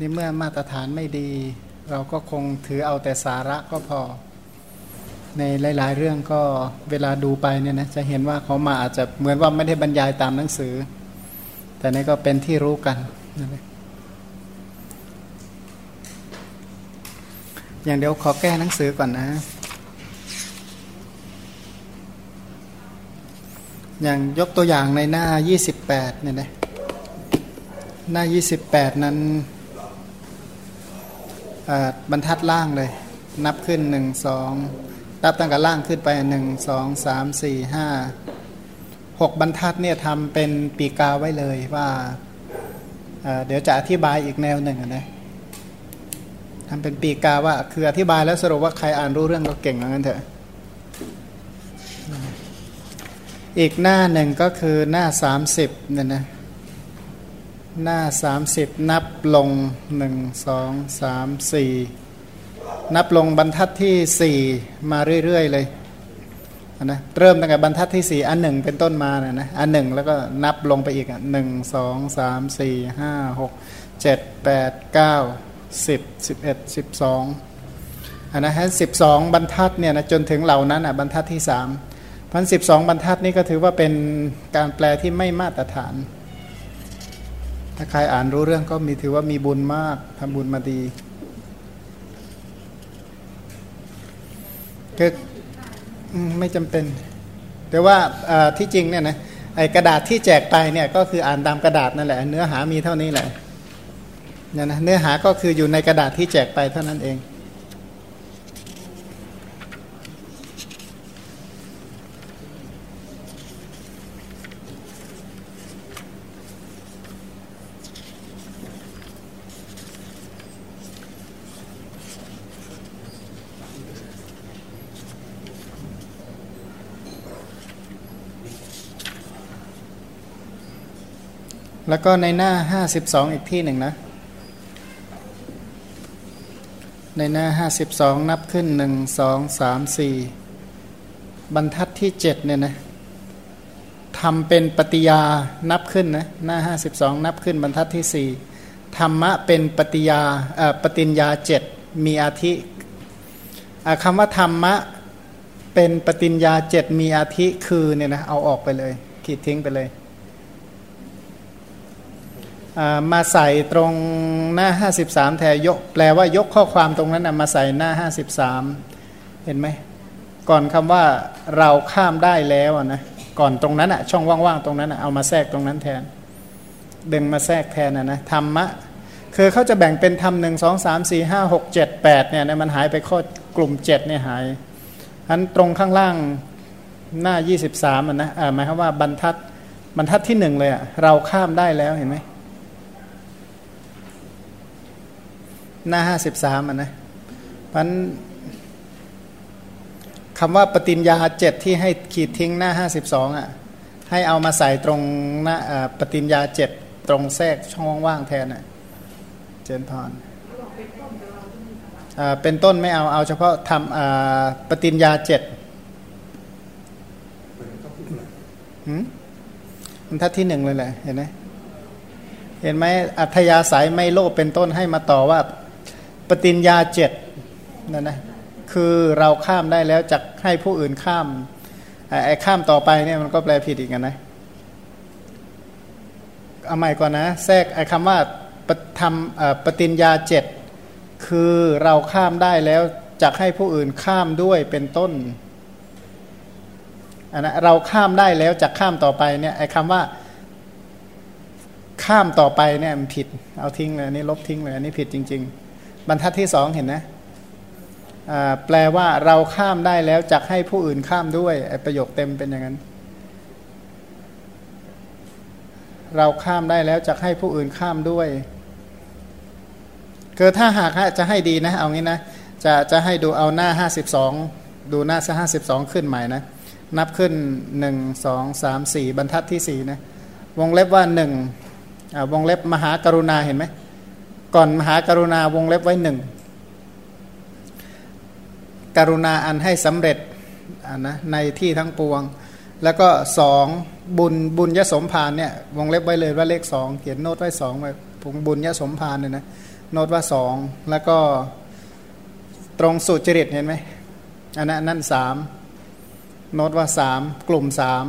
นี่เมื่อมาตรฐานไม่ดี เราก็คงถือเอาแต่สาระก็พอ ในหลาย ๆ เรื่องก็เวลาดูไปเนี่ยนะจะเห็นว่าเขามาอาจจะเหมือนว่าไม่ได้บรรยายตามหนังสือ แต่นี่ก็เป็นที่รู้กันองอย่างเดี๋ยวขอแก้หนังสือก่อนนะ อย่างยกตัวอย่างในหน้า 28เนี่ยนะ หน้า 28 นั้น บรรทัดล่างเลย นับขึ้น1 2นับตั้งแต่ล่างขึ้นไป1 2 3 4 5 6บรรทัดเนี่ยทำเป็นปีกาไว้เลยว่าเดี๋ยวจะอธิบายอีกแนวหนึ่งนะทำเป็นปีกาว่าคืออธิบายแล้วสรุปว่าใครอ่านรู้เรื่องก็เก่งเหมือนกันเถอะ อีกหน้าหนึ่งก็คือหน้า30เนี่ยนะ หน้า 30 นับลง 1 2 3 4 นับลงบรรทัดที่ 4 มาเรื่อย ๆ เลยนะเริ่มตั้งแต่บรรทัดที่ 4 อันหนึ่งเป็นต้นมานะนะอันหนึ่งแล้วก็นับลงไปอีกอะหนึ่งสองสามสี่ห้าหกเจ็ดแปดเก้าสิบสิบเอ็ดสิบสองอันนะฮะสิบสองบรรทัดเนี่ยนะจนถึงเหล่านั้นอะบรรทัดที่สามพันสิบสองบรรทัดนี้ก็ถือว่าเป็นการแปลที่ไม่มาตรฐาน ถ้าใครอ่านรู้เรื่องก็มีถือว่ามีบุญมากทำบุญมาดีคือไม่จำเป็น แต่ว่าที่จริงเนี่ยนะไอกระดาษที่แจกไปเนี่ยก็คืออ่านตามกระดาษนั่นแหละ เนื้อหามีเท่านี้แหละเนี่ยนะเนื้อหาก็คืออยู่ในกระดาษที่แจกไปเท่านั้นเอง แล้วก็ในหน้า 52 อีกที่หนึ่งนะ ในหน้าห้าสิบสองนับขึ้นหนึ่งสองสามสี่บรรทัดที่เจ็ดเนี่ยนะทำเป็นปฏิยานับขึ้นนะหน้าห้าสิบสองนับขึ้นบรรทัดที่สี่ธรรมะเป็นปฏิยาปฏิญญาเจ็ดมีอาทิคำว่าธรรมะเป็นปฏิญญาเจ็ดมีอาทิคือเนี่ยนะเอาออกไปเลยขีดทิ้งไปเลย มาใส่ตรงหน้า 53 แทนยก แปลว่ายกข้อความตรงนั้นมาใส่หน้า 53 เห็นไหม ก่อนคำว่าเราข้ามได้แล้วนะก่อนตรงนั้นอะช่องว่างๆตรงนั้นเอามาแทรกตรงนั้นแทน ดึงมาแทรกแทนนะนะธรรมะ คือเขาจะแบ่งเป็นธรรมหนึ่งสองสามสี่ห้าหกเจ็ดแปดเนี่ยมันหายไปข้อกลุ่มเจ็ดเนี่ยหายอันตรงข้างล่างหน้ายี่สิบสามนะหมายความว่าบรรทัดบรรทัดที่หนึ่งเลยอะเราข้ามได้แล้วเห็นไหม หน้าห้าสิบสามอะนะพันคำว่าปฏิญญาเจ็ดที่ให้ขีดทิ้งหน้าห้าสิบสองอะให้เอามาใส่ตรงหน้าปฏิญญาเจ็ดตรงแทรกช่องว่างแทนอะเจนพรเป็นต้นไม่เอาเอาเฉพาะทำปฏิญญาเจ็ดมันทัดที่หนึ่งเลยแหละเห็นไหมเห็นไหมอัธยาศัยไม่โลภเป็นต้นให้มาต่อว่า ปฏิญญาเจ็ดนั่นนะคือเราข้ามได้แล้วจะให้ผู้อื่นข้ามไอ้ข้ามต่อไปเนี่ยมันก็แปลผิดอีกนะเอาใหม่ก่อนนะ แทรกไอ้คำว่าปทำปฏิญญาเจ็ดคือเราข้ามได้แล้วจะให้ผู้อื่นข้ามด้วยเป็นต้นอันนะเราข้ามได้แล้วจะข้ามต่อไปเนี่ยไอ้คำว่า ข้ามต่อไปเนี่ยมันผิด เอาทิ้งเลยอันนี้ลบทิ้งเลยอันนี้ผิดจริง ๆ บรรทัดที่สองเห็นนะแปลว่าเราข้ามได้แล้วจักให้ผู้อื่นข้ามด้วยประโยคเต็มเป็นอย่างนั้น เราข้ามได้แล้วจักให้ผู้อื่นข้ามด้วยคือถ้าหากจะให้ดีนะ เอางี้นะ จะจะให้ดูเอาหน้า 52 ดูหน้าห้าสิบสองขึ้นใหม่นะ นับขึ้น 1 2 3 4 บรรทัดที่ 4 นะ วงเล็บว่า1วงเล็บมหากรุณาเห็นไหม ก่อนมหากรุณาวงเล็บไว้หนึ่งกรุณาอันให้สำเร็จนะในที่ทั้งปวง แล้วก็สองบุญบุญยสมภารเนี่ยวงเล็บไว้เลยว่าเลขสองเขียนโน้ตไว้สองไว้บุญยสมภารเนี่ยนะโน้ตว่าสองแล้วก็ตรงสุจริตเห็นไหมอันนั้นนั่นสามโน้ตว่าสามกลุ่มสาม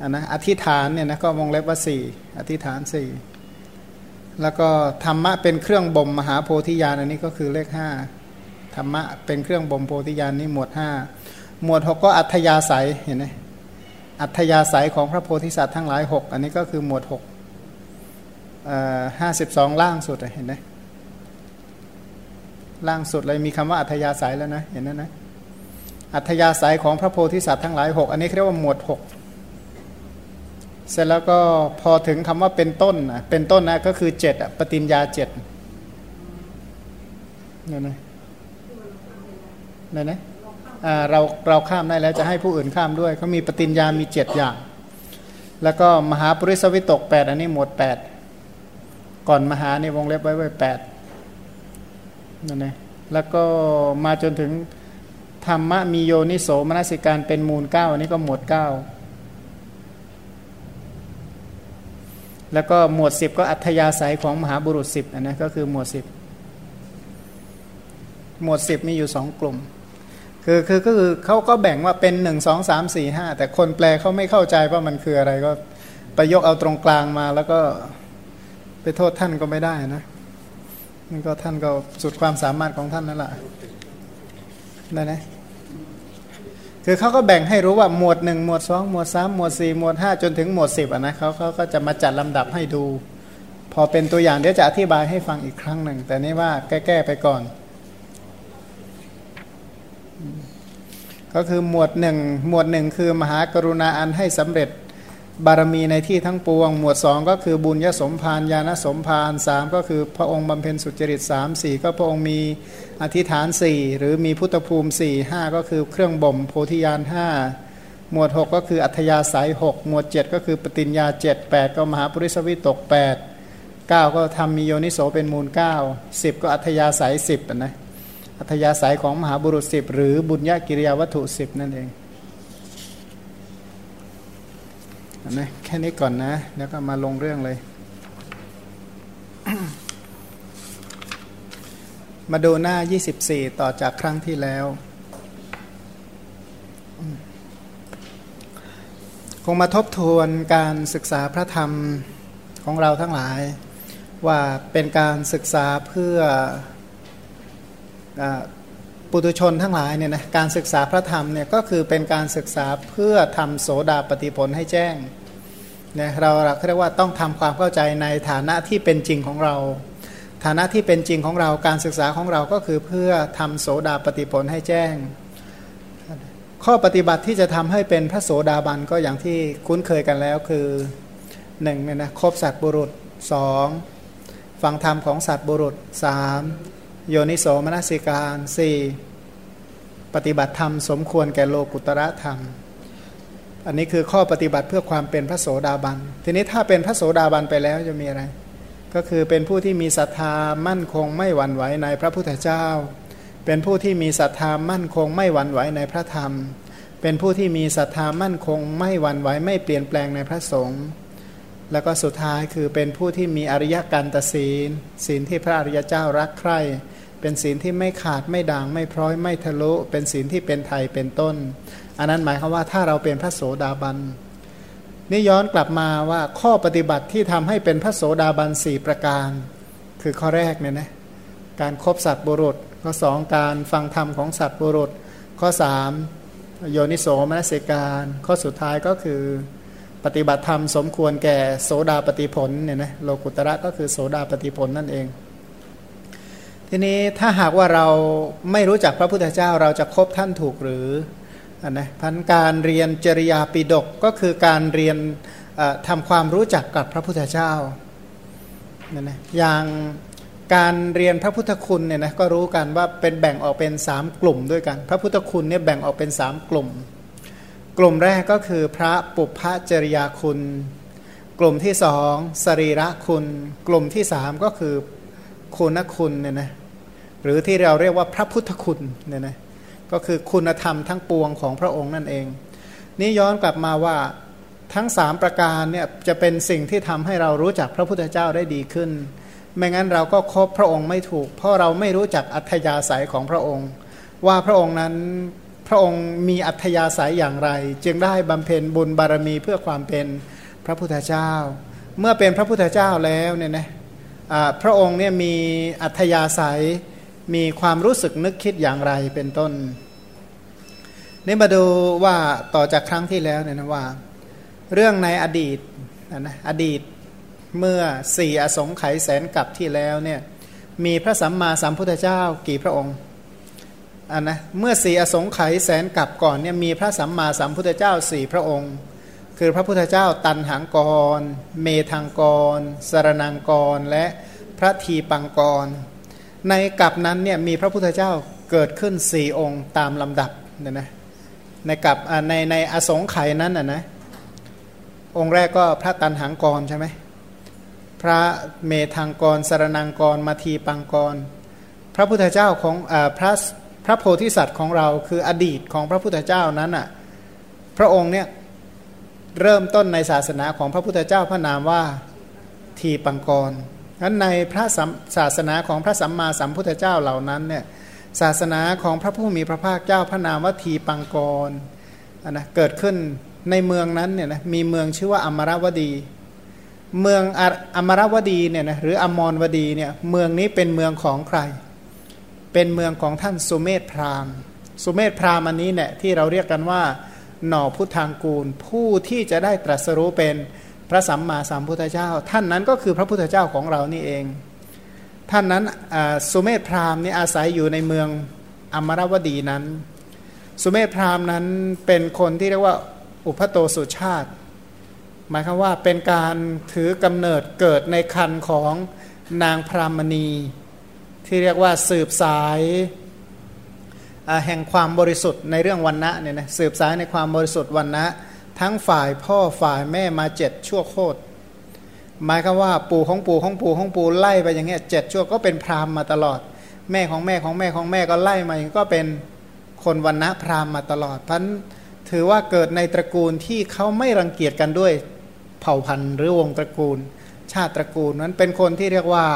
อันนะอธิษฐานเนี่ยนะก็วงเล็บว่าสี่อธิษฐานสี่ แล้วก็ธรรมะเป็นเครื่องบ่มมหาโพธิญาณอันนี้ก็คือเลขห้าธรรมะเป็นเครื่องบ่มโพธิญาณนี่หมวดห้าหมวดหกก็อัธยาศัยเห็นไหมอัธยาศัยของพระโพธิสัตว์ทั้งหลายหกอันนี้ก็คือหมวดหกห้าสิบสองล่างสุดเห็นไหมล่างสุดเลยมีคำว่าอัธยาศัยแล้วนะเห็นนั้นนะอัธยาศัยของพระโพธิสัตว์ทั้งหลายหกอันนี้เรียกว่าหมวดหก เสร็จแล้วก็พอถึงคำว่าเป็นต้นนะเป็นต้นนะก็คือเจ็ดปฏิญญาเจ็ดเนี่ยนะเนี่ยนะเราเราข้ามได้แล้วจะให้ผู้อื่นข้ามด้วยเขามีปฏิญญามีเจ็ดอย่าง แล้วก็มหาปริสวิตกแปดอันนี้หมดแปดก่อนมหาในวงเล็บไว้ไว้แปดนั่นเองแล้วก็มาจนถึงธรรมะมีโยนิโสมนสิการเป็นมูลเก้าอันนี้ก็หมวดเก้า แล้วก็หมวดสิบก็อัธยาศัยของมหาบุรุษสิบอันนี้ก็คือหมวดสิบหมวดสิบมีอยู่สองกลุ่ม คือคือก็คือเขาก็แบ่งว่าเป็นหนึ่งสองสามสี่ห้าแต่คนแปลเขาไม่เข้าใจว่ามันคืออะไรก็ไปยกเอาตรงกลางมาแล้วก็ไปโทษท่านก็ไม่ได้นะนี่ก็ท่านก็สุดความสามารถของท่านนั่นแหละได้ไหม คือเขาก็แบ่งให้รู้ว่าหมวดหนึ่งหมวดสองหมวดสามหมวดสี่หมวดห้าจนถึงหมวดสิบอะนะเขาเขาก็จะมาจัดลำดับให้ดู พอเป็นตัวอย่างเดี๋ยวจะอธิบายให้ฟังอีกครั้งหนึ่ง แต่นี่ว่าแก้ๆไปก่อน ก็คือหมวดหนึ่งหมวดหนึ่งคือมหากรุณาอันให้สำเร็จบารมีในที่ทั้งปวง หมวดสองก็คือบุญยสมภารญาณสมภารสามก็คือพระองค์บำเพ็ญสุจริตสามสี่ก็พระองค์มี อธิษฐานสี่หรือมีพุทธภูมิสี่ห้าก็คือเครื่องบ่มโพธิญาณห้าหมวดหกก็คืออัธยาศัยหกหมวดเจ็ดก็คือปฏิญญาเจ็ดแปดก็มหาปริสวิตกแปดเก้าก็ทำมีโยนิโสเป็นมูลเก้าสิบก็อัธยาศัยสิบนะอัธยาศัยของมหาบุรุษสิบหรือบุญญากิริยาวัตถุสิบนั่นเองนะแค่นี้ก่อนนะ แล้วก็มาลงเรื่องเลย มาดูหน้า 24 ต่อจากครั้งที่แล้ว คงมาทบทวนการศึกษาพระธรรมของเราทั้งหลาย ว่าเป็นการศึกษาเพื่อปุถุชนทั้งหลายเนี่ยนะการศึกษาพระธรรมเนี่ยก็คือเป็นการศึกษาเพื่อทำโสดาปฏิผลให้แจ้งเนี่ยเราเรียกว่าต้องทำความเข้าใจในฐานะที่เป็นจริงของเรา ฐานะที่เป็นจริงของเราการศึกษาของเราก็คือเพื่อทำโสดาปฏิผลให้แจ้ง ข้อปฏิบัติที่จะทำให้เป็นพระโสดาบันก็อย่างที่คุ้นเคยกันแล้วคือหนึ่งเนี่ยนะครบสัตบุรุษสองฟังธรรมของสัตว์บุรุษสามโยนิโสมนสิการสี่ปฏิบัติธรรมสมควรแก่โลกุตระธรรม อันนี้คือข้อปฏิบัติเพื่อความเป็นพระโสดาบัน ทีนี้ถ้าเป็นพระโสดาบันไปแล้วจะมีอะไร ก็คือเป็นผู้ที่มีศรัทธามั่นคงไม่หวั่นไหวในพระพุทธเจ้า เป็นผู้ที่มีศรัทธามั่นคงไม่หวั่นไหวในพระธรรม เป็นผู้ที่มีศรัทธามั่นคงไม่หวั่นไหวไม่เปลี่ยนแปลงในพระสงฆ์แล้วก็สุดท้ายคือเป็นผู้ที่มีอริยกันตศีล ศีลที่พระอริยเจ้ารักใคร่เป็นศีลที่ไม่ขาดไม่ด่างไม่พร้อยไม่ทะลุ เป็นศีลที่เป็นไทยเป็นต้น อันนั้นหมายความว่าถ้าเราเป็นพระโสดาบัน นี่ย้อนกลับมาว่าข้อปฏิบัติที่ทำให้เป็นพระโสดาบันสี่ประการ คือข้อแรกเนี่ยนะการครบสัตว์บุรุษข้อสองการฟังธรรมของสัตว์บุรุษ ข้อสามโยนิโสมนสิการ ข้อสุดท้ายก็คือปฏิบัติธรรมสมควรแก่โสดาปฏิผลเนี่ยนะโลกุตระก็คือโสดาปฏิผลนั่นเอง ทีนี้ถ้าหากว่าเราไม่รู้จักพระพุทธเจ้าเราจะคบท่านถูกหรือ นนะพันการเรียนจริยาปิดกก็คือการเรียนทำความรู้จักกับพระพุทธเจ้านั่นนะอย่างการเรียนพระพุทธคุณเนี่ยนะก็รู้กันว่าเป็นแบ่งออกเป็นสามกลุ่มด้วยกัน พระพุทธคุณเนี่ยแบ่งออกเป็นสามกลุ่ม กลุ่มแรกก็คือพระปุพพจริยาคุณ กลุ่มที่สองสรีระคุณ กลุ่มที่สามก็คือคุณคุณเนี่ยนะหรือที่เราเรียกว่าพระพุทธคุณเนี่ยนะ ก็คือคุณธรรมทั้งปวงของพระองค์นั่นเอง นี่ย้อนกลับมาว่าทั้งสามประการเนี่ยจะเป็นสิ่งที่ทำให้เรารู้จักพระพุทธเจ้าได้ดีขึ้น ไม่งั้นเราก็คบพระองค์ไม่ถูก เพราะเราไม่รู้จักอัธยาศัยของพระองค์ ว่าพระองค์นั้นพระองค์มีอัธยาศัยอย่างไร จึงได้บำเพ็ญบุญบารมีเพื่อความเป็นพระพุทธเจ้า เมื่อเป็นพระพุทธเจ้าแล้วเนี่ยนะพระองค์เนี่ยมีอัธยาศัย มีความรู้สึกนึกคิดอย่างไรเป็นต้น นี่มาดูว่าต่อจากครั้งที่แล้วเนี่ยนะว่า เรื่องในอดีตนะอดีตเมื่อสี่อสงไขยแสนกับที่แล้วเนี่ยมีพระสัมมาสัมพุทธเจ้ากี่พระองค์อันนะเมื่อสี่อสงไขยแสนกับก่อนเนี่ยมีพระสัมมาสัมพุทธเจ้าสี่พระองค์ คือพระพุทธเจ้าตันหังกร เมธังกร สรนังกร และพระทีปังกร ในกับนั้นเนี่ยมีพระพุทธเจ้าเกิดขึ้นสี่องค์ตามลำดับเนี่ยนะในกับในในอสงไขยนั้นอะนะองค์แรกก็พระตันหังกรใช่ไหมพระเมธังกรสารนังกรมาทีปังกร พระพุทธเจ้าของอพระพระโพธิสัตว์ของเราคืออดีตของพระพุทธเจ้านั้นอะพระองค์เนี่ยเริ่มต้นในศาสนาของพระพุทธเจ้าพระนามว่าทีปังกร นั้นในพระศาสนาของพระสัมมาสัมพุทธเจ้าเหล่านั้นเนี่ยศาสนาของพระผู้มีพระภาคเจ้าพระนามว่าทีปังกรนะเกิดขึ้นในเมืองนั้นเนี่ยนะมีเมืองชื่อว่าอมรวดี เมืองอมรวดีเนี่ยนะหรืออมรวดีเนี่ยเมืองนี้เป็นเมืองของใคร เป็นเมืองของท่านสุเมธพราหมณ์ สุเมธพราหมณ์อันนี้เนี่ยที่เราเรียกกันว่า หน่อพุทธางกูล ผู้ที่จะได้ตรัสรู้เป็น พระสัมมาสัมพุทธเจ้า ท่านนั้นก็คือพระพุทธเจ้าของเรานี่เอง ท่านนั้นสุเมธพราหมณ์นี่อาศัยอยู่ในเมืองอมรวดีนั้น สุเมธพราหมณ์นั้นเป็นคนที่เรียกว่าอุพโตสุชาติ หมายคือว่าเป็นการถือกำเนิดเกิดในคันของนางพรามณี ที่เรียกว่าสืบสายแห่งความบริสุทธิ์ในเรื่องวันนะเนี่ยนะสืบสายในความบริสุทธิ์วันนะ ทั้งฝ่ายพ่อฝ่ายแม่มาเจ็ดชั่วโคตรหมายคือว่าปู่ของปู่ของปู่ของปู่ไล่ไปอย่างเงี้ยเจ็ดชั่วก็เป็นพราหมณ์มาตลอด แม่ของแม่ของแม่ของแม่ก็ไล่มาอย่างก็เป็นคนวันนะพราหมณ์มาตลอดพันถือว่าเกิดในตระกูลที่เขาไม่รังเกียจกันด้วยเผ่าพันธุ์หรือวงตระกูล ชาติตระกูลนั้นเป็นคนที่เรียกว่า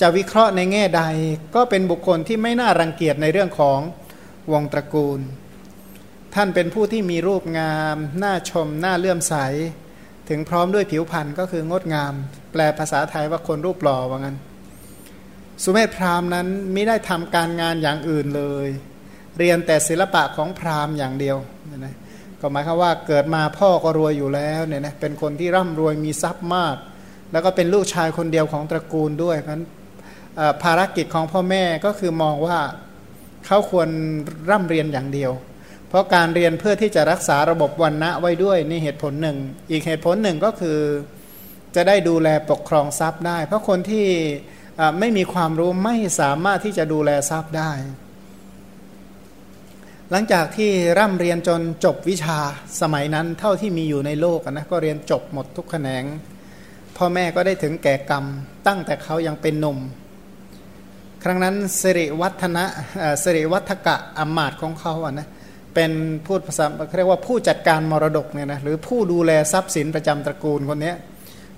จะวิเคราะห์ในแง่ใด ก็เป็นบุคคลที่ไม่น่ารังเกียจในเรื่องของวงตระกูล ท่านเป็นผู้ที่มีรูปงาม น่าชม น่าเลื่อมใส ถึงพร้อมด้วยผิวพรรณก็คืองดงาม แปลภาษาไทยว่าคนรูปหล่อว่างั้น สุเมธพราหมณ์นั้นไม่ได้ทำการงานอย่างอื่นเลย เรียนแต่ศิลปะของพราหมณ์อย่างเดียวนะก็หมายความว่าเกิดมาพ่อก็รวยอยู่แล้วเนี่ยนะเป็นคนที่ร่ำรวยมีทรัพย์มาก แล้วก็เป็นลูกชายคนเดียวของตระกูลด้วยเพราะนั้นภารกิจของพ่อแม่ก็คือมองว่าเขาควรร่ำเรียนอย่างเดียว เพราะการเรียนเพื่อที่จะรักษาระบบวันณะไว้ด้วยนี่เหตุผลหนึ่ง อีกเหตุผลหนึ่งก็คือจะได้ดูแลปกครองทรัพย์ได้ เพราะคนที่ไม่มีความรู้ไม่สามารถที่จะดูแลทรัพย์ได้ หลังจากที่ร่ำเรียนจนจบวิชาสมัยนั้นเท่าที่มีอยู่ในโลกนะก็เรียนจบหมดทุกแขนง พ่อแม่ก็ได้ถึงแก่กรรม ตั้งแต่เขายังเป็นหนุ่ม ครั้งนั้นสิริวัฒนะสิริวัฒกะอมาตของเขาอะนะเเป็นพูดภาษาเรียกว่าผู้จัดการมรดกเนี่ยนะหรือผู้ดูแลทรัพย์สินประจำตระกูลคนนี้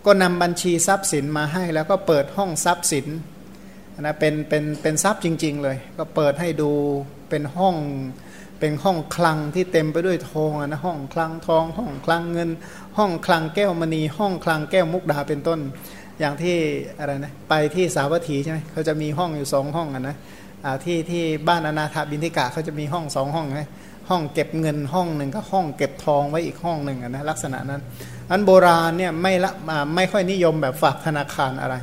ก็นำบัญชีทรัพย์สินมาให้ แล้วก็เปิดห้องทรัพย์สินนะเป็นเป็นเป็นทรัพย์จริง ๆ เลย ก็เปิดให้ดูเป็นห้องเป็นห้องคลังที่เต็มไปด้วยทองนะห้องคลังทอง ห้องคลังเงิน ห้องคลังแก้วมณี ห้องคลังแก้วมุกดาเป็นต้น อย่างที่อะไรนะไปที่สาวัตถีใช่ไหมเขาจะมีห้องอยู่สองห้องนะที่ที่บ้านอนาถบินทิกะเขาจะมีห้องสองห้องนะ ห้องเก็บเงินห้องหนึ่งก็ห้องเก็บทองไว้อีกห้องหนึ่งนะลักษณะนั้น อันโบราณเนี่ยไม่ละไม่ค่อยนิยมแบบฝากธนาคารอะไร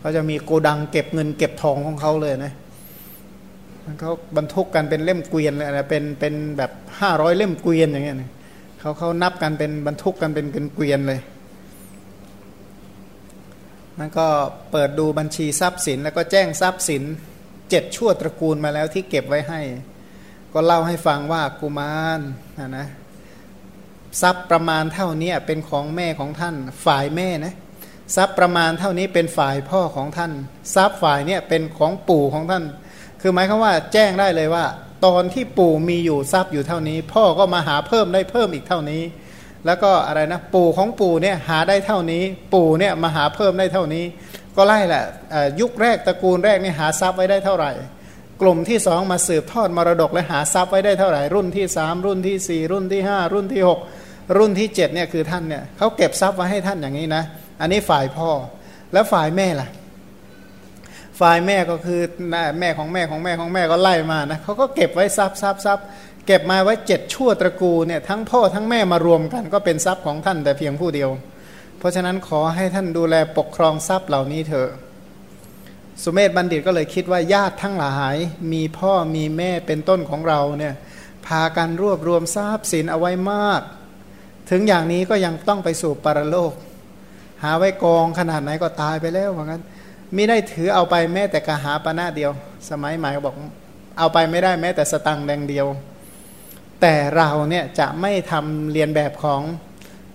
เขาจะมีโกดังเก็บเงินเก็บทองของเขาเลยนะเขาบรรทุกกันเป็นเล่มเกวียนเลยนะเป็นเป็นแบบห้าร้อยเล่มเกวียนอย่างเงี้ยเขาเขานับกันเป็นบรรทุกกันเป็นเกวียนเลยนั่นก็เปิดดูบัญชีทรัพย์สิน แล้วก็แจ้งทรัพย์สินเจ็ดชั่วตระกูลมาแล้วที่เก็บไว้ให้ ก็เล่าให้ฟังว่ากุมารนะนะทรัพย์ประมาณเท่านี้เป็นของแม่ของท่านฝ่ายแม่นะทรัพย์ประมาณเท่านี้เป็นฝ่ายพ่อของท่าน ทรัพย์ฝ่ายเนี่ยเป็นของปู่ของท่าน คือหมายความว่าแจ้งได้เลยว่า ตอนที่ปู่มีอยู่ทรัพย์อยู่เท่านี้ พ่อก็มาหาเพิ่มได้เพิ่มอีกเท่านี้ แล้วก็อะไรนะปู่ของปู่เนี่ยหาได้เท่านี้ ปู่เนี่ยมาหาเพิ่มได้เท่านี้ ก็ไล่แหละยุคแรกตระกูลแรกนี่หาทรัพย์ไว้ได้เท่าไหร่ กลุ่มที่สองมาสืบทอดมรดกและหาทรัพย์ไว้ได้เท่าไหร่รุ่นที่สามรุ่นที่สี่รุ่นที่ห้ารุ่นที่หกรุ่นที่เจ็ดเนี่ยคือท่านเนี่ยเขาเก็บทรัพย์ไว้ให้ท่านอย่างนี้นะ อันนี้ฝ่ายพ่อแล้วฝ่ายแม่ล่ะ ฝ่ายแม่ก็คือแม่ของแม่ของแม่ของแม่ก็ไล่มานะเขาก็เก็บไว้ทรัพย์ทรัพย์ทรัพย์เก็บมาไว้เจ็ดชั่วตระกูลเนี่ยทั้งพ่อทั้งแม่มารวมกัน ก็เป็นทรัพย์ของท่านแต่เพียงผู้เดียว เพราะฉะนั้นขอให้ท่านดูแลปกครองทรัพย์เหล่านี้เถอะ สุเมธบัณฑิตก็เลยคิดว่าญาติทั้งหลาย มีพ่อมีแม่เป็นต้นของเราเนี่ยพากันรวบรวมทรัพย์สินเอาไว้มาก ถึงอย่างนี้ก็ยังต้องไปสู่ปรโลก หาไว้กองขนาดไหนก็ตายไปแล้วเหมือนกันมิได้ถือเอาไปแม้แต่กระหาปณะเดียว สมัยใหม่บอกเอาไปไม่ได้แม้แต่สตังแดงเดียว แต่เราเนี่ยจะไม่ทำเรียนแบบของ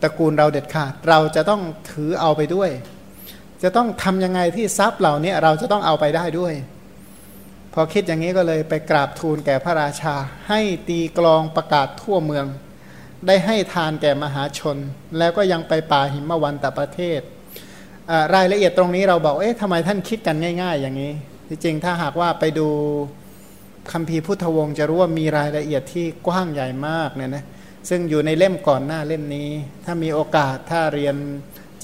ตระกูลเราเด็ดขาด เราจะต้องถือเอาไปด้วย จะต้องทำยังไงที่ทรัพย์เหล่านี้เราจะต้องเอาไปได้ด้วย พอคิดอย่างนี้ก็เลยไปกราบทูลแก่พระราชา ให้ตีกลองประกาศทั่วเมือง ได้ให้ทานแก่มหาชน แล้วก็ยังไปป่าหิมวันตประเทศ รายละเอียดตรงนี้เราบอกเอ๊ะทำไมท่านคิดกันง่าย ๆ อย่างนี้จริงๆถ้าหากว่าไปดูคำพีพุทธวงศ์จะรู้ว่ามีรายละเอียดที่กว้างใหญ่มากเนี่ยนะซึ่งอยู่ในเล่มก่อนหน้าเล่มนี้ ถ้ามีโอกาสถ้าเรียน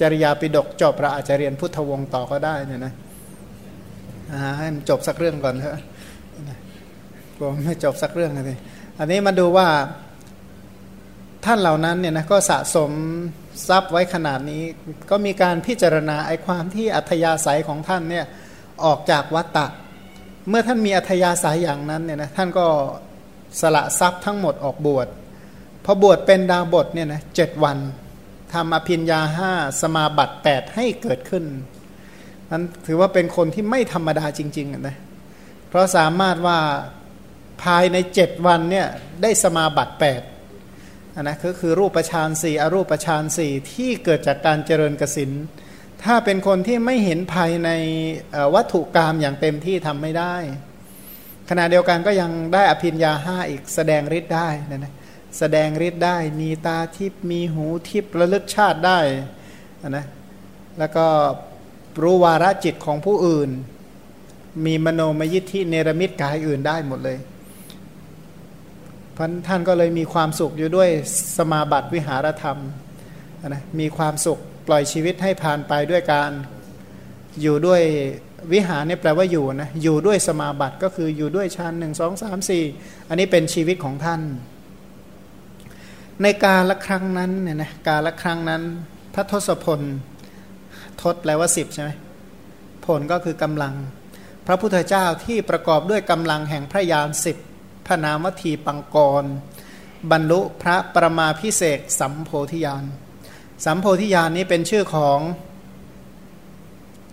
จริยาปิดกจบเราอาจจะเรียนพุทธวงศ์ต่อก็ได้เนี่ยนะให้มันจบสักเรื่องก่อนเถอะกลัวไม่จบสักเรื่องเลยอันนี้มาดูว่าท่านเหล่านั้นเนี่ยนะก็สะสมทรัพย์ไว้ขนาดนี้ ก็มีการพิจารณาไอ้ความที่อัธยาศัยของท่านเนี่ยออกจากวัตตะ เมื่อท่านมีอัธยาศัยอย่างนั้นเนี่ยนะท่านก็สละทรัพย์ทั้งหมดออกบวชพอบวชเป็นดาบทเนี่ยนะเจ็ดวัน ทำอภิญญาห้าสมาบัติแปดให้เกิดขึ้นนั้นถือว่าเป็นคนที่ไม่ธรรมดาจริงๆนะเพราะสามารถว่าภายในเจ็ดวันเนี่ยได้สมาบัติแปดนะก็คือรูปฌานสี่อรูปฌานสี่ที่เกิดจากการเจริญกสินถ้าเป็นคนที่ไม่เห็นภายในวัตถุกรรมอย่างเต็มที่ทำไม่ได้ขณะเดียวกันก็ยังได้อภิญญาห้าอีกแสดงฤทธิ์ได้นะนะ แสดงฤทธิ์ได้ มีตาทิพมีหูทิพระลึกชาติได้นะแล้วก็รู้วาระจิตของผู้อื่น มีมโนมยิทธิเนรมิตกายอื่นได้หมดเลยพันท่านก็เลยมีความสุขอยู่ด้วยสมาบัติวิหารธรรมนะมีความสุขปล่อยชีวิตให้ผ่านไปด้วยการอยู่ด้วยวิหารเนี่ยแปลว่าอยู่นะอยู่ด้วยสมาบัติก็คืออยู่ด้วยชั้นหนึ่งสองสามสี่อันนี้เป็นชีวิตของท่าน ในการละครั้งนั้นเนี่ยนะการละครั้งนั้น พระทศพลทศแปลว่าสิบใช่ไหมผลก็คือกำลัง พระพุทธเจ้าที่ประกอบด้วยกำลังแห่งพระยานสิบพระนามวทีปังกร บรรลุพระประมาพิเศษสัมโพธิญาณสัมโพธิญาณนี้เป็นชื่อของ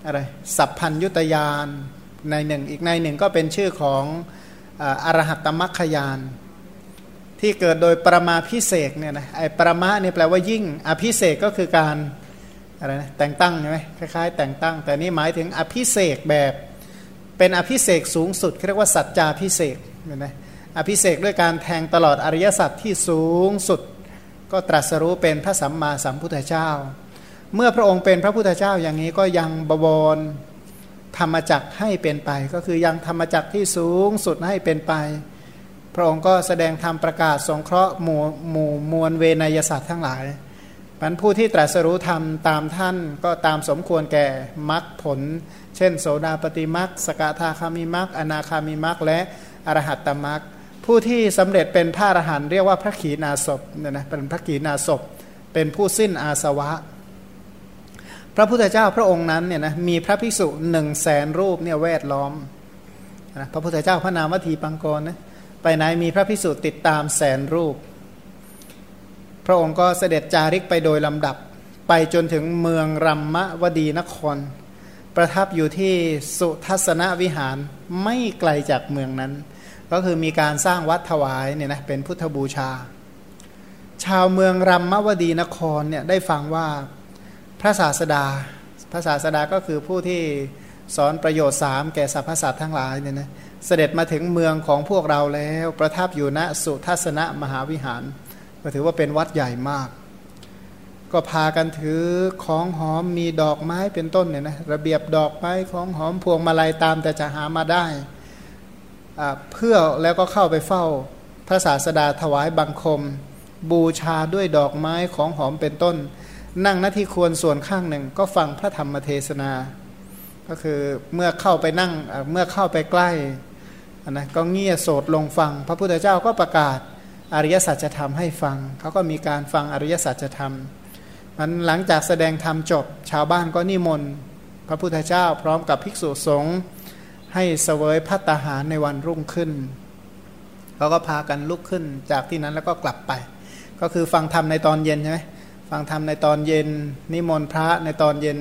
อะไรสัพพัญยุตยานในหนึ่งอีกในหนึ่งก็เป็นชื่อของอรหัตตมัคคยาน ที่เกิดโดยประมาพิเศษเนี่ยนะไอ้ประมาเนี่ยแปลว่ายิ่งอภิเศกก็คือการอะไรนะแต่งตั้งใช่ไหมคล้ายๆ แต่งตั้ง แต่นี่หมายถึงอภิเศกแบบเป็นอภิเศกสูงสุดเรียกว่าสัจจาพิเศษเห็นไหมอภิเศกด้วยการแทงตลอดอริยสัจที่สูงสุด ก็ตรัสรู้เป็นพระสัมมาสัมพุทธเจ้า เมื่อพระองค์เป็นพระพุทธเจ้าอย่างนี้ก็ยังบวรธรรมจักให้เป็นไป ก็คือยังธรรมจักที่สูงสุดให้เป็นไป พระองค์ก็แสดงธรรมประกาศสงเคราะห์หมู่หมู่มวลเวนยศาสตว์ทั้งหลายมันผู้ที่ตรัสรู้ธรรมตามท่านก็ตามสมควรแก่มรรคผล เช่น โสดาปฏิมรรคสกทาคามิมรรคอนาคามิมรรคและอรหัตตมรรคผู้ที่สำเร็จเป็นพระอรหันต์เรียกว่าพระขีณาสพเนี่ยนะเป็นพระขีณาสพ เป็นผู้สิ้นอาสวะ พระพุทธเจ้าพระองค์นั้นเนี่ยนะมีพระภิกษุหนึ่งแสนรูปเนี่ยแวดล้อมนะพระพุทธเจ้าพระนามวัตถีปังกรนะ ไปไหนมีพระภิกษุติดตามแสนรูป พระองค์ก็เสด็จจาริกไปโดยลำดับ ไปจนถึงเมืองรัมมะวดีนคร ประทับอยู่ที่สุทัศนวิหารไม่ไกลจากเมืองนั้น ก็คือมีการสร้างวัดถวายเนี่ยนะเป็นพุทธบูชา ชาวเมืองรัมมะวดีนครเนี่ยได้ฟังว่าพระศาสดาพระศาสดาก็คือผู้ที่สอนประโยชน์สามแก่สรรพสัตว์ทั้งหลายเนี่ยนะ เสด็จมาถึงเมืองของพวกเราแล้ว ประทับอยู่ณสุทัศนมหาวิหาร ก็ถือว่าเป็นวัดใหญ่มาก ก็พากันถือของหอมมีดอกไม้เป็นต้นเนี่ยนะระเบียบดอกไม้ของหอมพวงมาลัยตามแต่จะหามาได้เพื่อแล้วก็เข้าไปเฝ้าพระศาสดาถวายบังคม บูชาด้วยดอกไม้ของหอมเป็นต้น นั่งหน้าที่ควรส่วนข้างหนึ่งก็ฟังพระธรรมเทศนา ก็คือเมื่อเข้าไปนั่งเมื่อเข้าไปใกล้ นะก็เงี่ยโสดลงฟัง พระพุทธเจ้าก็ประกาศอริยสัจธรรมให้ฟัง เขาก็มีการฟังอริยสัจธรรมมันหลังจากแสดงธรรมจบ ชาวบ้านก็นิมนต์พระพุทธเจ้าพร้อมกับภิกษุสงฆ์ให้เสวยพัตหารในวันรุ่งขึ้นเขาก็พากันลุกขึ้นจากที่นั้นแล้วก็กลับไป ก็คือฟังธรรมในตอนเย็นใช่ไหมฟังธรรมในตอนเย็น นิมนต์พระในตอนเย็น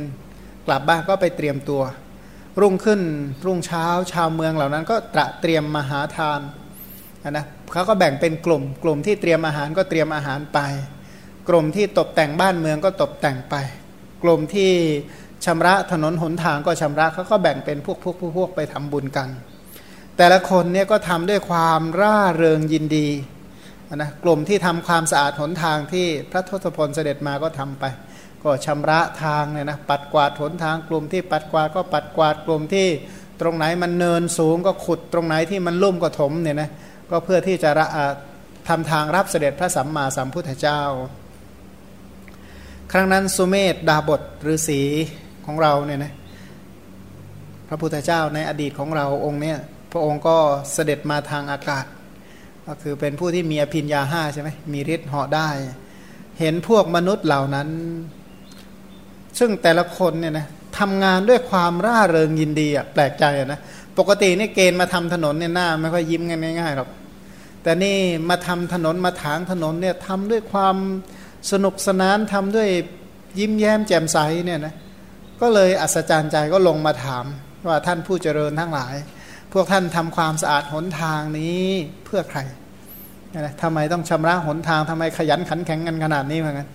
กลับบ้านก็ไปเตรียมตัว รุ่งขึ้นรุ่งเช้าชาวเมืองเหล่านั้น ก็ตระเตรียมมหาทานนะเขาก็แบ่งเป็นกลุ่ม กลุ่มที่เตรียมอาหารก็เตรียมอาหารไป กลุ่มที่ตกแต่งบ้านเมืองก็ตกแต่งไป กลุ่มที่ชำระถนนหนทางก็ชำระเขาก็แบ่งเป็นพวกพวกพวกไปทำบุญกัน แต่ละคนเนี่ยก็ทำด้วยความร่าเริงยินดีนะกลุ่มที่ทำความสะอาดหนทางที่พระทศพลเสด็จมาก็ทำไป ก็ชำระทางเนี่ยนะปัดกวาดหนทางกลุ่มที่ปัดกวาดก็ปัดกวาดกลุ่มที่ตรงไหนมันเนินสูงก็ขุดตรงไหนที่มันลุ่มก็ถมเนี่ยนะก็เพื่อที่จะทำทางรับเสด็จพระสัมมาสัมพุทธเจ้า ครั้งนั้นสุเมธดาบทฤาษีของเราเนี่ยนะพระพุทธเจ้าในอดีตของเราองค์เนี้ยพระองค์ก็เสด็จมาทางอากาศ ก็คือเป็นผู้ที่มีอภิญญาห้าใช่ไหมมีฤทธิ์เหาะได้ เห็นพวกมนุษย์เหล่านั้น ซึ่งแต่ละคนเนี่ยนะทำงานด้วยความร่าเริงยินดีอะแปลกใจอะนะปกตินี่เกณฑ์มาทำถนนเนี่ยหน้าไม่ค่อยยิ้มกันง่ายๆหรอกแต่นี่มาทำถนนมาถางถนนเนี่ยทำด้วยความสนุกสนานทำด้วยยิ้มแย้มแจ่มใสเนี่ยนะก็เลยอัศจรรย์ใจก็ลงมาถามว่าท่านผู้เจริญทั้งหลาย พวกท่านทำความสะอาดหนทางนี้เพื่อใครนะทำไมต้องชำระหนทางทำไมขยันขันแข็งกันขนาดนี้เหมือนกัน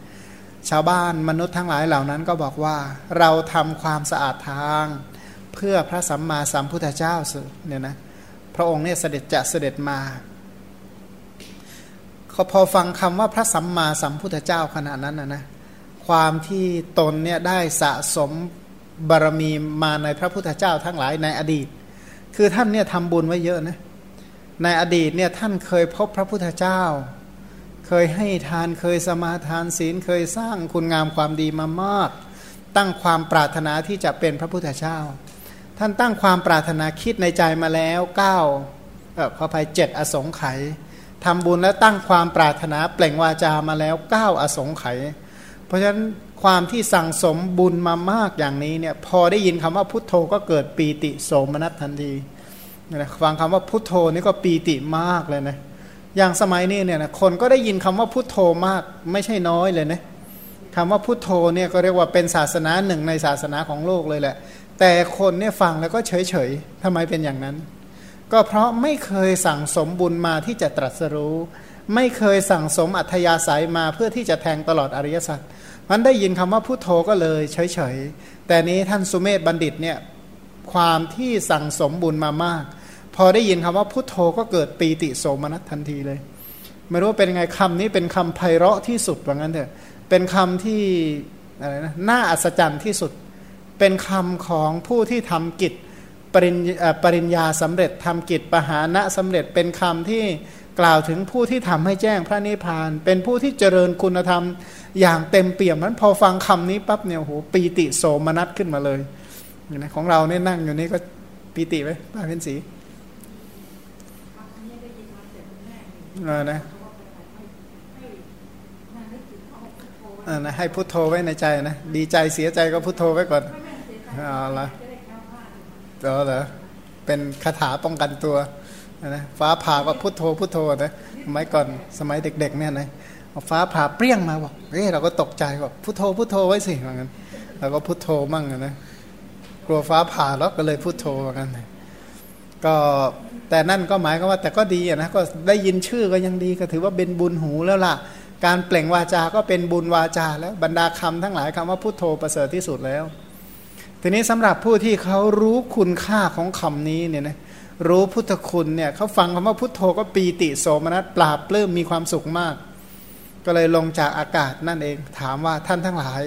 ชาวบ้านมนุษย์ทั้งหลายเหล่านั้นก็บอกว่าเราทำความสะอาดทาง เพื่อพระสัมมาสัมพุทธเจ้าเนี่ยนะพระองค์เนี่ยเสด็จจะเสด็จมาก็พอฟังคำว่าพระสัมมาสัมพุทธเจ้าขนาดนั้นนะนะความที่ตนเนี่ยได้สะสมบารมีมาในพระพุทธเจ้าทั้งหลายในอดีต คือท่านเนี่ยทำบุญไว้เยอะนะในอดีตเนี่ยท่านเคยพบพระพุทธเจ้า เคยให้ทานเคยสมาทานศีลเคยสร้างคุณงามความดีมามาก ตั้งความปรารถนาที่จะเป็นพระพุทธเจ้า ท่านตั้งความปรารถนาคิดในใจมาแล้วเก้าเออขอภัยเจ็ดอสงไขยทำบุญแล้วตั้งความปรารถนาเปล่งวาจามาแล้วเก้าอสงไขยเพราะฉะนั้นความที่สั่งสมบุญมามากอย่างนี้เนี่ยพอได้ยินคำว่าพุทโธก็เกิดปีติโสมนัสทันทีนะฟังคำว่าพุทโธนี่ก็ปีติมากเลยนะ อย่างสมัยนี้เนี่ยนะคนก็ได้ยินคำว่าพุทโธมากไม่ใช่น้อยเลยนะคำว่าพุทโธเนี่ยก็เรียกว่าเป็นศาสนาหนึ่งในศาสนาของโลกเลยแหละ แต่คนเนี่ยฟังแล้วก็เฉยเฉยทำไมเป็นอย่างนั้น ก็เพราะไม่เคยสั่งสมบุญมาที่จะตรัสรู้ ไม่เคยสั่งสมอัธยาศัยมาเพื่อที่จะแทงตลอดอริยสัจมันได้ยินคำว่าพุทโธก็เลยเฉยๆแต่นี้ท่านสุเมธบัณฑิตเนี่ยความที่สั่งสมบุญมามาก อได้ยินคำว่าพุทโธก็เกิดปีติโสมนัสทันทีเลย ไม่รู้เป็นไงคำนี้เป็นคำไพเราะที่สุดว่างั้นเถอะเป็นคำที่อะไรนะน่าอัศจรรย์ที่สุด เป็นคำของผู้ที่ทำกิจปริญปริญญาสำเร็จทำกิจปหานะสำเร็จเป็นคำที่กล่าวถึงผู้ที่ทำให้แจ้งพระนิพพาน เป็นผู้ที่เจริญคุณธรรมอย่างเต็มเปี่ยมนั้นพอฟังคำนี้ปั๊บเนี่ยโหปีติโสมนัสขึ้นมาเลยนะของเราเนี่ยนั่งอยู่นี่ก็ปีติไหมป้าเพ็ญสี เออนะนะให้พุทโธไว้ในใจนะ ดีใจเสียใจก็พุทโธไว้ก่อนเอาละเออเหรอเป็นคาถาป้องกันตัวนะฟ้าผ่าก็พุทโธพุทโธนะสมัยก่อนสมัยเด็ก ๆ เนี่ยนะฟ้าผ่าเปรี้ยงมาบอกเฮ้ยเราก็ตกใจบอกพุทโธพุทโธไว้สิเหมือนกันเราก็พุทโธมั่งนะกลัวฟ้าผ่าแล้วก็เลยพุทโธกันก็ แต่นั่นก็หมายก็ว่าแต่ก็ดีนะก็ได้ยินชื่อก็ยังดีก็ถือว่าเป็นบุญหูแล้วล่ะ การเปล่งวาจาก็เป็นบุญวาจา แล้วบรรดาคำทั้งหลายคำว่าพุทโธประเสริฐที่สุดแล้ว ทีนี้สำหรับผู้ที่เขารู้คุณค่าของคำนี้เนี่ยนะรู้พุทธคุณเนี่ยเขาฟังคำว่าพุทโธก็ปีติโสมนัสปราบปลื้มมีความสุขมาก ก็เลยลงจากอากาศนั่นเองถามว่าท่านทั้งหลาย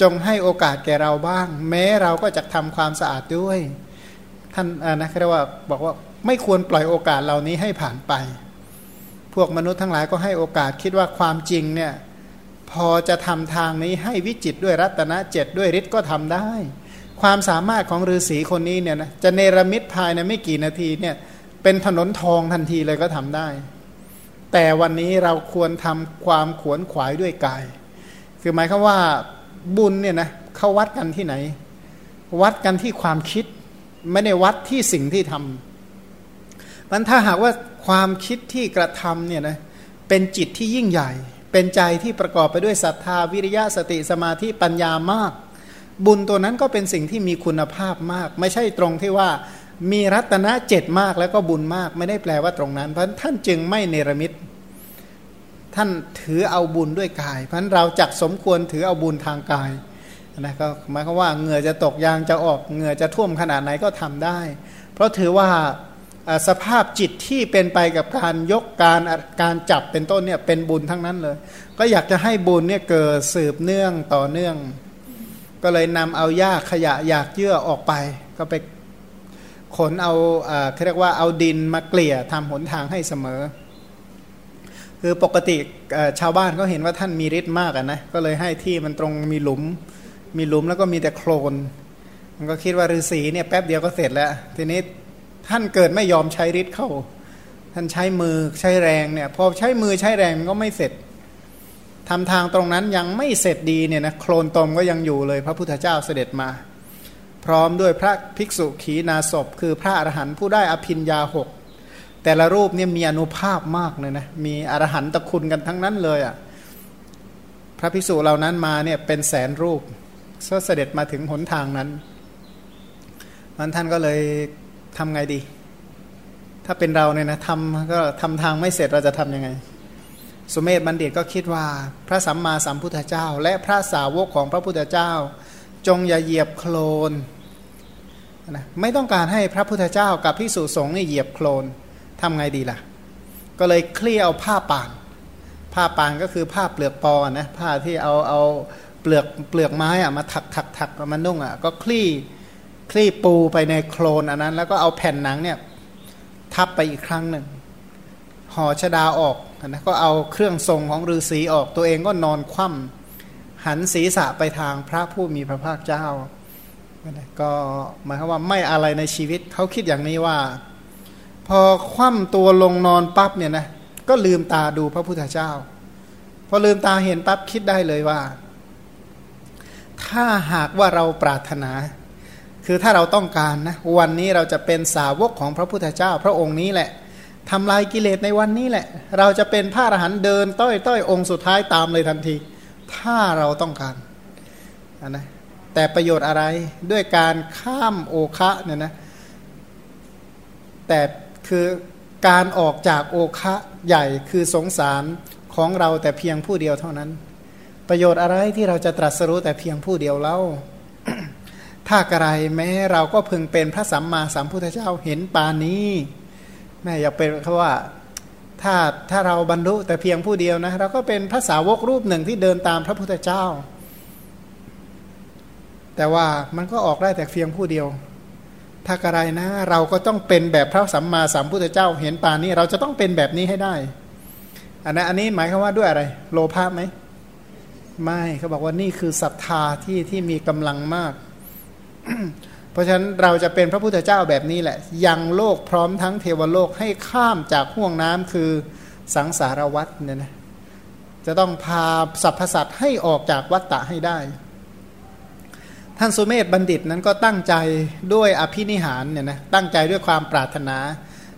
จงให้โอกาสแก่เราบ้าง แม้เราก็จะทำความสะอาดด้วย ท่านนะเรียกว่าบอกว่า ไม่ควรปล่อยโอกาสเหล่านี้ให้ผ่านไป พวกมนุษย์ทั้งหลายก็ให้โอกาสคิดว่าความจริงเนี่ยพอจะทำทางนี้ให้วิจิตด้วยรัตนเจ็ดด้วยฤทธิ์ก็ทำได้ ความสามารถของฤาษีคนนี้เนี่ยนะจะเนรมิตภายในไม่กี่นาทีเนี่ยเป็นถนนทองทันทีเลยก็ทำได้ แต่วันนี้เราควรทำความขวนขวายด้วยกาย คือหมายคือว่าบุญเนี่ยนะเขาวัดกันที่ไหน วัดกันที่ความคิด ไม่ได้วัดที่สิ่งที่ทำ มันถ้าหากว่าความคิดที่กระทำเนี่ยนะเป็นจิตที่ยิ่งใหญ่ เป็นใจที่ประกอบไปด้วยศรัทธาวิริยะสติสมาธิปัญญามาก บุญตัวนั้นก็เป็นสิ่งที่มีคุณภาพมาก ไม่ใช่ตรงที่ว่ามีรัตนะเจ็ดมากแล้วก็บุญมาก ไม่ได้แปลว่าตรงนั้น เพราะท่านจึงไม่เนรมิตท่านถือเอาบุญด้วยกาย เพราะเราจักสมควรถือเอาบุญทางกายนะก็หมายความว่าเหงื่อจะตกยางจะออกเหงื่อจะท่วมขนาดไหนก็ทำได้ เพราะถือว่า สภาพจิตที่เป็นไปกับการยกการการจับเป็นต้นเนี่ยเป็นบุญทั้งนั้นเลย ก็อยากจะให้บุญเนี่ยเกิดสืบเนื่องต่อเนื่อง ก็เลยนำเอาหญ้าขยะอยากเยื่อออกไป ก็ไปขนเอาเขาเรียกว่าเอาดินมาเกลี่ยทำหนทางให้เสมอ คือปกติชาวบ้านเขาเห็นว่าท่านมีฤทธิ์มากนะก็เลยให้ที่มันตรงมีหลุม มีหลุมแล้วก็มีแต่โคลนมันก็คิดว่าฤาษีเนี่ยแป๊บเดียวก็เสร็จแล้วทีนี้ ท่านเกิดไม่ยอมใช้ฤทธิ์เข้า ท่านใช้มือใช้แรงเนี่ย พอใช้มือใช้แรงมันก็ไม่เสร็จทำทางตรงนั้นยังไม่เสร็จดีเนี่ยนะโคลนตมก็ยังอยู่เลยพระพุทธเจ้าเสด็จมา พร้อมด้วยพระภิกษุขีนาศพ คือพระอรหันต์ผู้ได้อภินยาหกแต่ละรูปเนี่ยมีอนุภาพมากเลยนะมีอรหันตคุณกันทั้งนั้นเลยอะ่ะพระภิกษุเหล่านั้นมาเนี่ยเป็นแสนรูปก็เสด็จมาถึงหนทางนั้นมันท่านก็เลย ทำไงดี ถ้าเป็นเราเนี่ยนะทำก็ทำทางไม่เสร็จเราจะทํำยังไง สุเมธบัณฑิตก็คิดว่าพระสัมมาสัมพุทธเจ้า และพระสาวกของพระพุทธเจ้า จงอย่าเหยียบโคลนนะไม่ต้องการให้พระพุทธเจ้ากับพิสุสงฆ์นี่เหยียบโคลนทำไงดีล่ะ ก็เลยเคลี่ยเอาผ้าป่าน ผ้าป่านก็คือผ้าเปลือกปอนะผ้าที่เอาเอาเปลือกเปลือกไม้อะมาถักถักถักมานุ่งอะก็คลี่ คลี่ปูไปในโคลนอันนั้น แล้วก็เอาแผ่นหนังเนี่ยทับไปอีกครั้งหนึ่งห่อชดาออกนะก็เอาเครื่องทรงของฤาษีออกตัวเองก็นอนคว่ำหันศีรษะไปทางพระผู้มีพระภาคเจ้า ก็หมายความว่าไม่อะไรในชีวิตเขาคิดอย่างนี้ว่า พอคว่ำตัวลงนอนปั๊บเนี่ยนะก็ลืมตาดูพระพุทธเจ้า พอลืมตาเห็นปั๊บคิดได้เลยว่า ถ้าหากว่าเราปรารถนา คือถ้าเราต้องการนะวันนี้เราจะเป็นสาวกของพระพุทธเจ้า พระองค์นี้แหละทำลายกิเลสในวันนี้แหละ เราจะเป็นพระอรหันต์เดินต้อยต้อยองค์สุดท้ายตามเลยทันที ถ้าเราต้องการนะแต่ประโยชน์อะไรด้วยการข้ามโอคะเนี่ยนะแต่คือการออกจากโอคะใหญ่คือสงสารของเราแต่เพียงผู้เดียวเท่านั้น ประโยชน์อะไรที่เราจะตรัสรู้แต่เพียงผู้เดียวเล่า ถ้ากระไรแม้เราก็พึงเป็นพระสัมมาสัมพุทธเจ้าเห็นปานนี้แม่อยากเป็นเขาว่าถ้าถ้าเราบรรลุแต่เพียงผู้เดียวนะเราก็เป็นพระสาวกรูปหนึ่งที่เดินตามพระพุทธเจ้า แต่ว่ามันก็ออกได้แต่เพียงผู้เดียว ถ้ากระไรนะ เราก็ต้องเป็นแบบพระสัมมาสัมพุทธเจ้า เห็นปานนี้ เราจะต้องเป็นแบบนี้ให้ได้ อันนั้นอันนี้หมายความว่าด้วยอะไร โลภะไหมไม่เขาบอกว่านี่คือศรัทธาที่ที่มีกำลังมาก เพราะฉะนั้นเราจะเป็นพระพุทธเจ้าแบบนี้แหละ ยังโลกพร้อมทั้งเทวโลกให้ข้ามจากห่วงน้ำคือสังสารวัฏเนี่ยนะจะต้องพาสรรพสัตว์ให้ออกจากวัฏฏะให้ได้ ท่านสุเมธบัณฑิตนั้นก็ตั้งใจด้วยอภินิหารเนี่ยนะตั้งใจด้วยความปรารถนา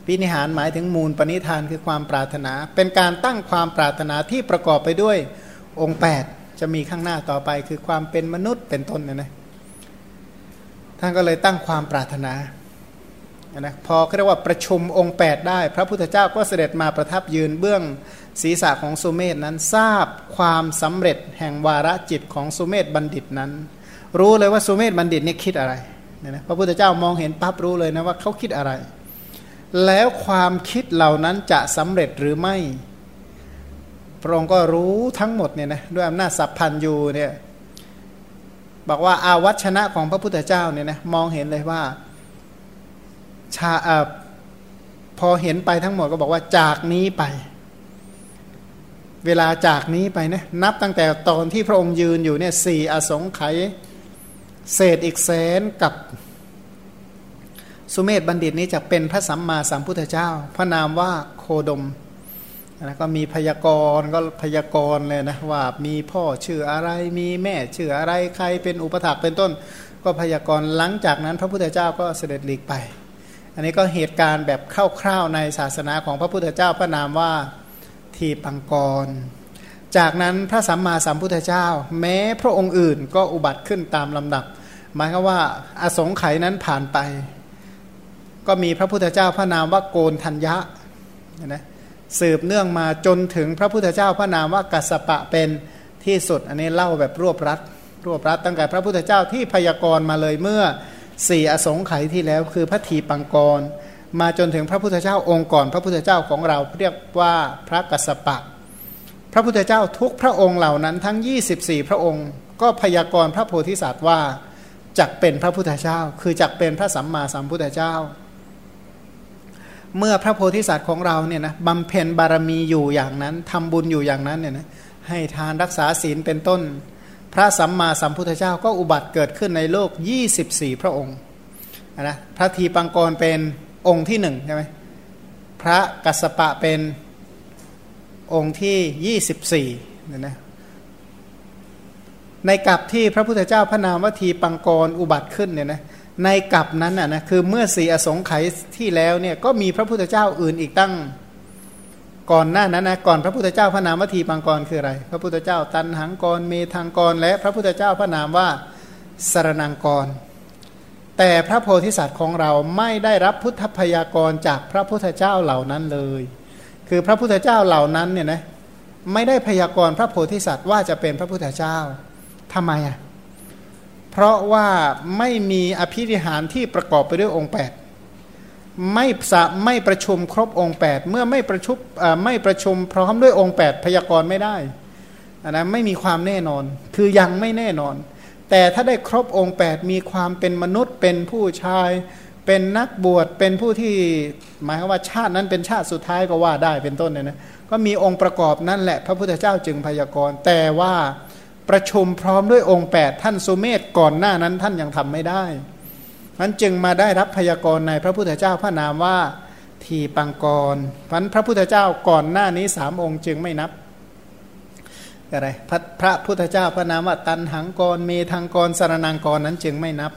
พินิหารหมายถึงมูลปณิธานคือความปรารถนา เป็นการตั้งความปรารถนาที่ประกอบไปด้วยองค์ 8 จะมีข้างหน้าต่อไปคือความเป็นมนุษย์เป็นต้นนะนะ ท่านก็เลยตั้งความปรารถนานะพอเรียกว่าประชุมองค์ 8 ได้ พระพุทธเจ้าก็เสด็จมาประทับยืนเบื้องศีรษะของสุเมธนั้นทราบความสำเร็จแห่งวาระจิตของสุเมธบัณฑิตนั้น รู้เลยว่าสุเมธบัณฑิตนี่คิดอะไรเนี่ยนะพระพุทธเจ้ามองเห็นปั๊บรู้เลยนะว่าเขาคิดอะไร แล้วความคิดเหล่านั้นจะสำเร็จหรือไม่ พระองค์ก็รู้ทั้งหมดเนี่ยนะด้วยอำนาจสัพพันยูเนี่ย บอกว่าอาวัชนะของพระพุทธเจ้าเนี่ยนะมองเห็นเลยว่าชาอพอเห็นไปทั้งหมดก็บอกว่าจากนี้ไป เวลาจากนี้ไปนะนับตั้งแต่ตอนที่พระองค์ยืนอยู่เนี่ยสี่อสงไขยเศษอีกแสนกับสุเมธบัณฑิตนี้จะเป็นพระสัมมาสัมพุทธเจ้า พระนามว่าโคดม นะก็มีพยากรณ์ก็พยากรณ์เลยนะว่ามีพ่อชื่ออะไรมีแม่ชื่ออะไรใครเป็นอุปถักเป็นต้น ก็พยากรณ์หลังจากนั้น พระพุทธเจ้าก็เสด็จหลีกไป อันนี้ก็เหตุการณ์แบบคร่าวๆในศาสนาของพระพุทธเจ้าพระนามว่าทีปังกร จากนั้นพระสัมมาสัมพุทธเจ้า แม้พระองค์อื่นก็อุบัติขึ้นตามลำดับ หมายความว่าอสงไขยนั้นผ่านไป ก็มีพระพุทธเจ้าพระนามว่าโกนทัญญะนะ สืบเนื่องมาจนถึงพระพุทธเจ้าพระนามว่ากัสปะเป็นที่สุด อันนี้เล่าแบบรวบรัดรวบรัดตั้งแต่พระพุทธเจ้าที่พยากรณ์มาเลยเมื่อสี่อสงไขยที่แล้วคือพระทีปังกร มาจนถึงพระพุทธเจ้าองค์ก่อน พระพุทธเจ้าของเราเรียกว่าพระกัสปะ พระพุทธเจ้าทุกพระองค์เหล่านั้นทั้ง 24 พระองค์ ก็พยากรณ์พระโพธิสัตว์ว่าจักเป็นพระพุทธเจ้า คือจักเป็นพระสัมมาสัมพุทธเจ้า เมื่อพระโพธิสัตว์ของเราเนี่ยนะบำเพ็ญบารมีอยู่อย่างนั้นทำบุญอยู่อย่างนั้นเนี่ยนะให้ทานรักษาศีลเป็นต้น พระสัมมาสัมพุทธเจ้าก็อุบัติเกิดขึ้นในโลก 24 พระองค์นะพระทีปังกรเป็นองค์ที่หนึ่งใช่ไหมพระกัสปะเป็นองค์ที่ 24เนี่ยนะในกับที่พระพุทธเจ้าพระนามวทีปังกรอุบัติขึ้นเนี่ยนะ ในกับนั้นอะนะคือเมื่อสี่อสงไขยที่แล้วเนี่ยก็มีพระพุทธเจ้าอื่นอีกตั้ง ก่อนหน้านั้นนะก่อนพระพุทธเจ้าพระนามวัตถีปังกรคืออะไร พระพุทธเจ้าตันหังกรเมทังกร และพระพุทธเจ้าพระนามว่าสรนังกร แต่พระโพธิสัตว์ของเราไม่ได้รับพุทธพยากรจากพระพุทธเจ้าเหล่านั้นเลย คือพระพุทธเจ้าเหล่านั้นเนี่ยนะไม่ได้พยากรพระโพธิสัตว์ว่าจะเป็นพระพุทธเจ้าทำไมอะ เพราะว่าไม่มีอภิริหารที่ประกอบไปด้วยองค์ 8 ไม่สะไม่ประชุมครบองค์ 8 เมื่อไม่ประชุมไม่ประชุมพร้อมด้วยองค์ 8 พยากรณ์ไม่ได้นะไม่มีความแน่นอน คือยังไม่แน่นอน แต่ถ้าได้ครบองค์ 8 มีความเป็นมนุษย์เป็นผู้ชาย เป็นนักบวชเป็นผู้ที่หมายว่าชาตินั้นเป็นชาติสุดท้ายก็ว่าได้เป็นต้นเนี่ยนะก็มีองค์ประกอบนั่นแหละ พระพุทธเจ้าจึงพยากรณ์แต่ว่า ประชุมพร้อมด้วยองค์ 8 ท่านสุเมธก่อนหน้านั้นท่านยังทำไม่ได้มันจึงมาได้รับพยากรณ์ในพระพุทธเจ้าพระนามว่าทีปังกรพันพระพุทธเจ้าก่อนหน้านี้สามองค์จึงไม่นับอะไรพระพระพุทธเจ้าพระนามว่าตันหังกรเมทังกรสารนังกรนั้นจึงไม่นับ